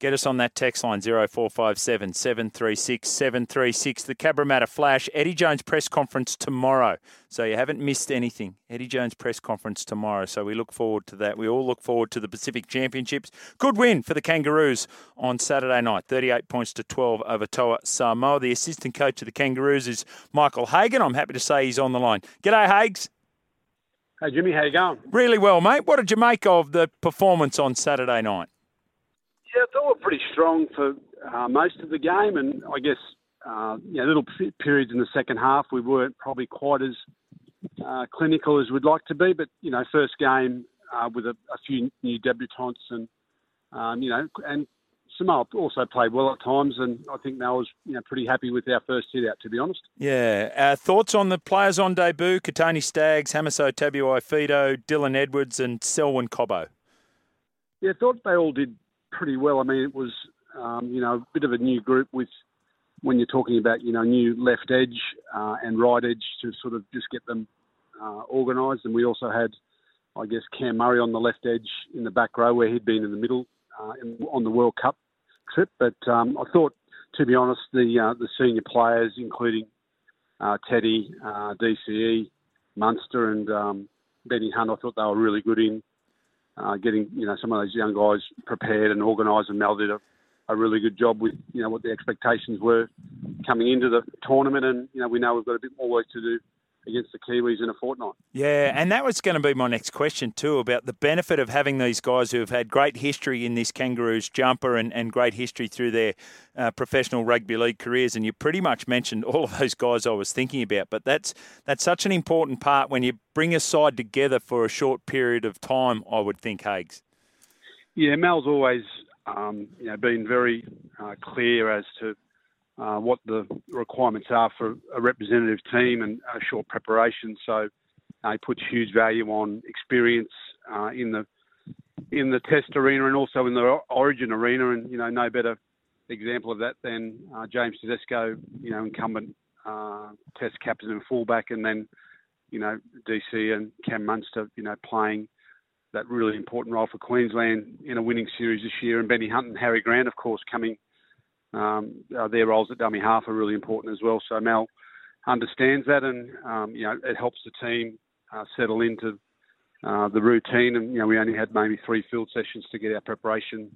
Get us on that text line 0457 736 736. The Cabramatta Flash, Eddie Jones press conference tomorrow. So you haven't missed anything. Eddie Jones press conference tomorrow. So we look forward to that. We all look forward to the Pacific Championships. Good win for the Kangaroos on Saturday night 38 points to 12 over Toa Samoa. The assistant coach of the Kangaroos is Michael Hagan. I'm happy to say he's on the line. G'day, Hags. Hey, Jimmy, how you going? Really well, mate. What did you make of the performance on Saturday night? Yeah, I thought we were pretty strong for uh, most of the game, and I guess uh, you know, little p- periods in the second half we weren't probably quite as uh, clinical as we'd like to be. But you know, first game uh, with a, a few new debutants, and um, you know, and Samoa also played well at times, and I think Mal was you know pretty happy with our first hit out, to be honest. Yeah. Uh, thoughts on the players on debut? Kotoni Staggs, Hamiso Tabuai-Fidow, Dylan Edwards, and Selwyn Cobbo. Yeah, I thought they all did pretty well. I mean, it was um, you know a bit of a new group with when you're talking about you know new left edge uh, and right edge to sort of just get them uh, organised. And we also had, I guess, Cam Murray on the left edge in the back row where he'd been in the middle uh, in, on the World Cup trip. But um, I thought, to be honest, the uh, the senior players, including uh, Teddy, uh, DCE, Munster, and um, Benny Hunt, I thought they were really good in uh, getting you know some of those young guys prepared and organised. And Mal did a, a really good job with you know what the expectations were coming into the tournament. And you know we know we've got a bit more work to do against the Kiwis in a fortnight. Yeah, and that was going to be my next question too about the benefit of having these guys who have had great history in this Kangaroos jumper and, and great history through their uh, professional rugby league careers. And you pretty much mentioned all of those guys I was thinking about. But that's that's such an important part when you bring a side together for a short period of time. I would think, Hags. Yeah, Mal's always um, you know been very uh, clear as to uh, what the requirements are for a representative team and a short preparation. So uh, he puts huge value on experience uh, in the in the Test arena and also in the Origin arena. And you know, no better example of that than uh, James Tedesco, you know, incumbent uh, Test captain and fullback, and then you know DC and Cam Munster, you know, playing that really important role for Queensland in a winning series this year, and Benny Hunt and Harry Grant, of course, coming um, uh, their roles at dummy half are really important as well. So Mal understands that, and um, you know it helps the team uh, settle into uh, the routine. And you know we only had maybe three field sessions to get our preparation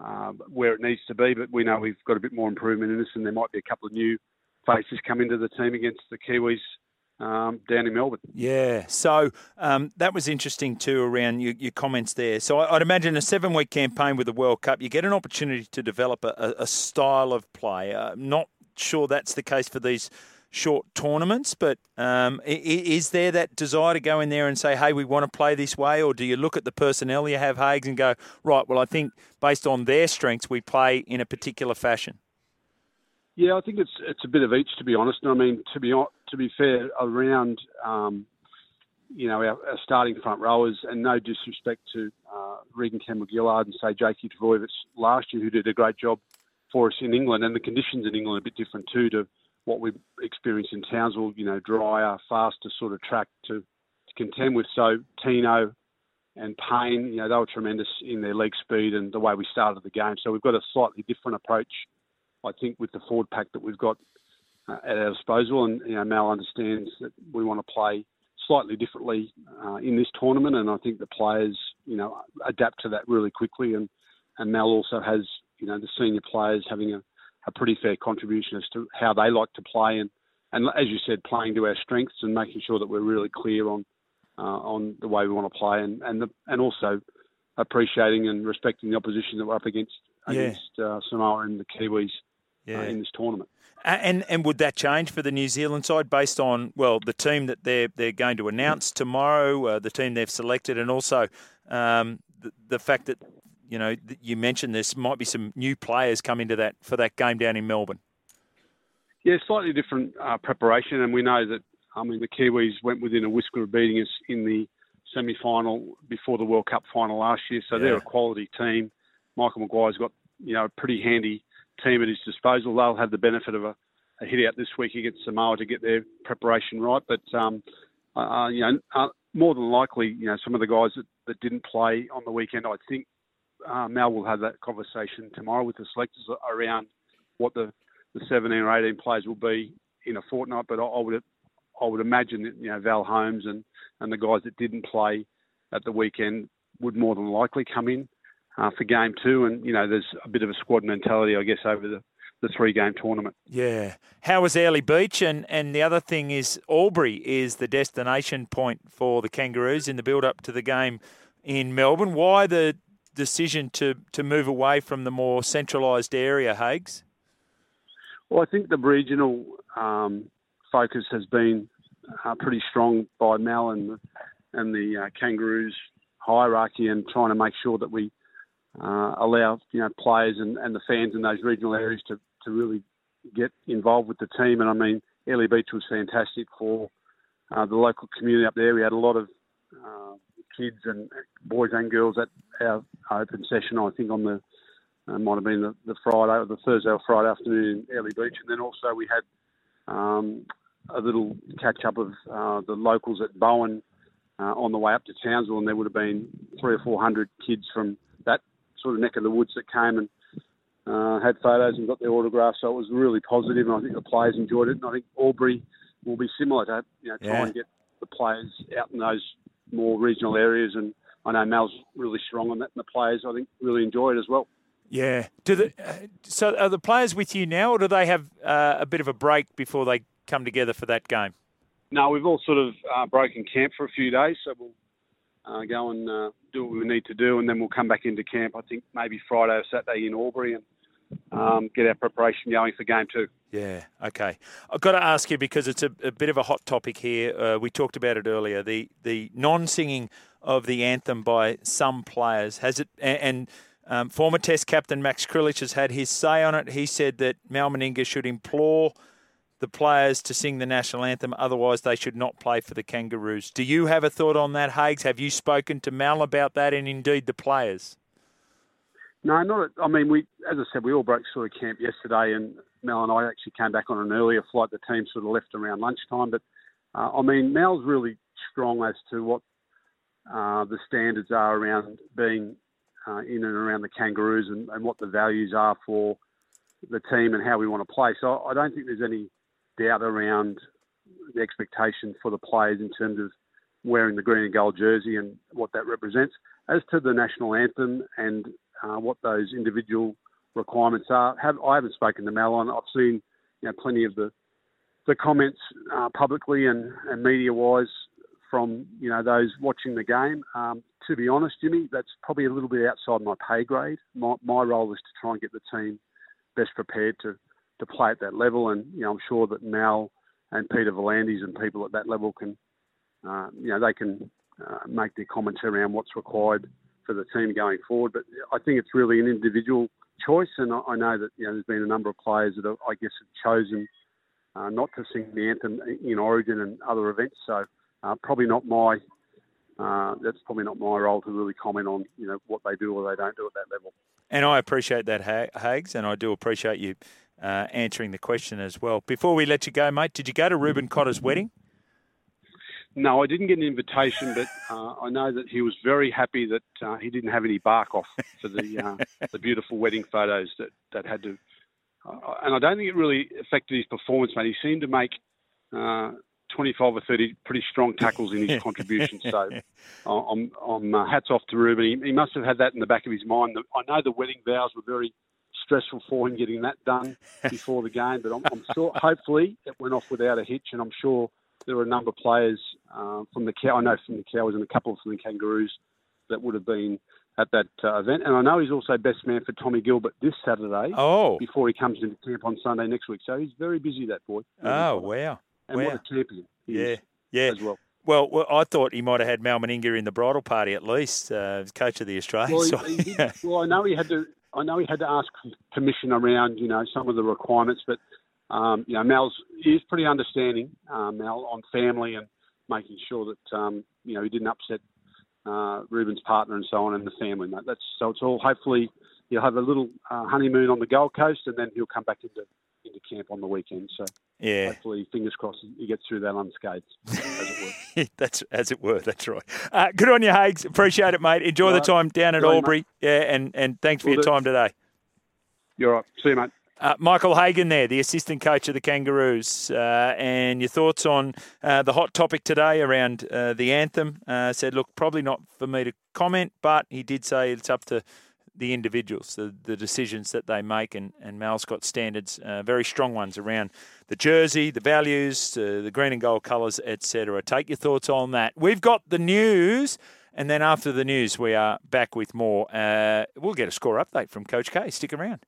uh, where it needs to be, but we know we've got a bit more improvement in this, and there might be a couple of new faces come into the team against the Kiwis um, down in Melbourne. Yeah, so um, that was interesting too around your, your comments there. So I, would imagine a seven week campaign with the World Cup, you get an opportunity to develop a, a style of play. Uh, not sure that's the case for these short tournaments, but um, is there that desire to go in there and say, hey, we want to play this way? Or do you look at the personnel you have, Hags, and go, right, well, I think based on their strengths, we play in a particular fashion? Yeah, I think it's it's a bit of each, to be honest. And I mean, to be to be fair, around um, you know our, our, starting front rowers, and no disrespect to uh, Reagan Campbell-Gillard and say Jakey Trbojevic last year, who did a great job for us in England, and the conditions in England are a bit different too to what we experienced in Townsville. You know, drier, faster sort of track to, to contend with. So Tino and Payne, you know, they were tremendous in their leg speed and the way we started the game. So we've got a slightly different approach I think with the forward pack that we've got uh, at our disposal, and you know, Mal understands that we want to play slightly differently uh, in this tournament, and I think the players, you know, adapt to that really quickly. And and Mal also has, you know, the senior players having a, a pretty fair contribution as to how they like to play, and and as you said, playing to our strengths and making sure that we're really clear on uh, on the way we want to play, and and the, and also appreciating and respecting the opposition that we're up against yeah. against uh, Samoa and the Kiwis yeah. uh, in this tournament. And and would that change for the New Zealand side based on well the team that they're they're going to announce tomorrow, uh, the team they've selected, and also um, the, the fact that you know, you mentioned this might be some new players coming to that for that game down in Melbourne. Yeah, slightly different uh, preparation, and we know that I mean the Kiwis went within a whisker of beating us in the semi-final before the World Cup final last year, so yeah. they're a quality team. Michael Maguire's got you know a pretty handy team at his disposal. They'll have the benefit of a, a hit out this week against Samoa to get their preparation right, but um, uh, you know uh, more than likely, you know some of the guys that, that didn't play on the weekend, I think uh, Mal will have that conversation tomorrow with the selectors around what the, the 17 or 18 players will be in a fortnight. But I, I would I would imagine that you know Val Holmes and, and the guys that didn't play at the weekend would more than likely come in uh, for game two. And you know there's a bit of a squad mentality, I guess, over the the three game tournament. Yeah. How was Airlie Beach? And, and the other thing is, Albury is the destination point for the Kangaroos in the build up to the game in Melbourne. Why the decision to, to move away from the more centralised area, Hags? Well, I think the regional um, focus has been uh, pretty strong by Mal and the, and the uh, Kangaroos hierarchy, and trying to make sure that we uh, allow you know players and, and the fans in those regional areas to, to really get involved with the team. And I mean, Airlie Beach was fantastic for uh, the local community up there. We had a lot of uh, kids and boys and girls at our open session. I think on the uh, might have been the, the Friday or the Thursday or Friday afternoon in Beach, and then also we had um, a little catch up of uh, the locals at Bowen uh, on the way up to Townsville, and there would have been three or four hundred kids from that sort of neck of the woods that came and uh, had photos and got their autographs. So it was really positive, and I think the players enjoyed it. And I think Albury will be similar to you know try yeah. and get the players out in those more regional areas. And I know Mal's really strong on that, and the players I think really enjoy it as well. Yeah. Do the uh, so are the players with you now, or do they have uh, a bit of a break before they come together for that game? No, we've all sort of uh, broken camp for a few days, so we'll uh, go and uh, do what we need to do, and then we'll come back into camp. I think maybe Friday or Saturday in Albury, and um, get our preparation going for game two. Yeah, okay. I've got to ask you because it's a, a bit of a hot topic here. Uh, we talked about it earlier. The the non singing of the anthem by some players has it and. and um, former Test captain Max Krilich has had his say on it. He said that Mal Meninga should implore the players to sing the national anthem, otherwise they should not play for the Kangaroos. Do you have a thought on that, Hags? Have you spoken to Mal about that, and indeed the players? No, not. I mean, we, as I said, we all broke sort of camp yesterday, and Mal and I actually came back on an earlier flight. The team sort of left around lunchtime, but uh, I mean, Mal's really strong as to what uh, the standards are around being uh, in and around the Kangaroos and, and, what the values are for the team and how we want to play. So I don't think there's any doubt around the expectation for the players in terms of wearing the green and gold jersey and what that represents. As to the national anthem and uh, what those individual requirements are. Have, I haven't spoken to Malon. I've seen you know, plenty of the the comments uh, publicly and, and media wise from you know those watching the game. Um, to be honest, Jimmy, that's probably a little bit outside my pay grade. My, my role is to try and get the team best prepared to to play at that level, and you know I'm sure that Mal and Peter V'landys and people at that level can, uh, you know, they can uh, make their comments around what's required for the team going forward. But I think it's really an individual choice, and I know that you know there's been a number of players that I guess have chosen uh, not to sing the anthem in Origin and other events. So uh, probably not my uh, that's probably not my role to really comment on you know what they do or they don't do at that level. And I appreciate that, Hags, and I do appreciate you uh, answering the question as well. Before we let you go, mate, did you go to Reuben Cotter's wedding? No, I didn't get an invitation, but uh, I know that he was very happy that uh, he didn't have any bark off for the uh, the beautiful wedding photos that that had to. Uh, and I don't think it really affected his performance, mate. He seemed to make uh, 25 or 30 pretty strong tackles in his contribution. So I'm, I'm uh, hats off to Reuben. He, he, must have had that in the back of his mind. I know the wedding vows were very stressful for him getting that done before the game, but I'm, I'm sure, hopefully, it went off without a hitch, and I'm sure there were a number of players uh, from the cow. I know from the cows and a couple from the Kangaroos that would have been at that uh, event. And I know he's also best man for Tommy Gilbert this Saturday. Oh, before he comes into camp on Sunday next week. So he's very busy. That boy. Oh wow! And wow. what a champion! yeah, yeah. As well. Well, well, I thought he might have had Mal Meninga in the bridal party at least, uh, coach of the Australians. Well, he, he did, well, I know he had to. I know he had to ask permission around, you know, some of the requirements, but um, you know, Mal's is pretty understanding, uh, Mal, on family and making sure that um, you know he didn't upset uh, Reuben's partner and so on and the family. Mate. That's so it's all hopefully he'll have a little uh, honeymoon on the Gold Coast and then he'll come back into into camp on the weekend. So yeah, hopefully, fingers crossed, he gets through that unscathed, as it were. that's as it were. That's right. Uh, good on you, Hags. Appreciate it, mate. Enjoy right. the time down at Albury. Yeah, and and thanks for we'll your time today. You're right. See you, mate. Uh, Michael Hagan there, the assistant coach of the Kangaroos, uh, and your thoughts on uh, the hot topic today around uh, the anthem. Uh, said, look, probably not for me to comment, but he did say it's up to the individuals, the, the decisions that they make, and, and Mal's got standards, uh, very strong ones around the jersey, the values, the green and gold colours, etc. Take your thoughts on that. We've got the news. And then after the news, we are back with more. we'll get a score update from Coach K. Stick around.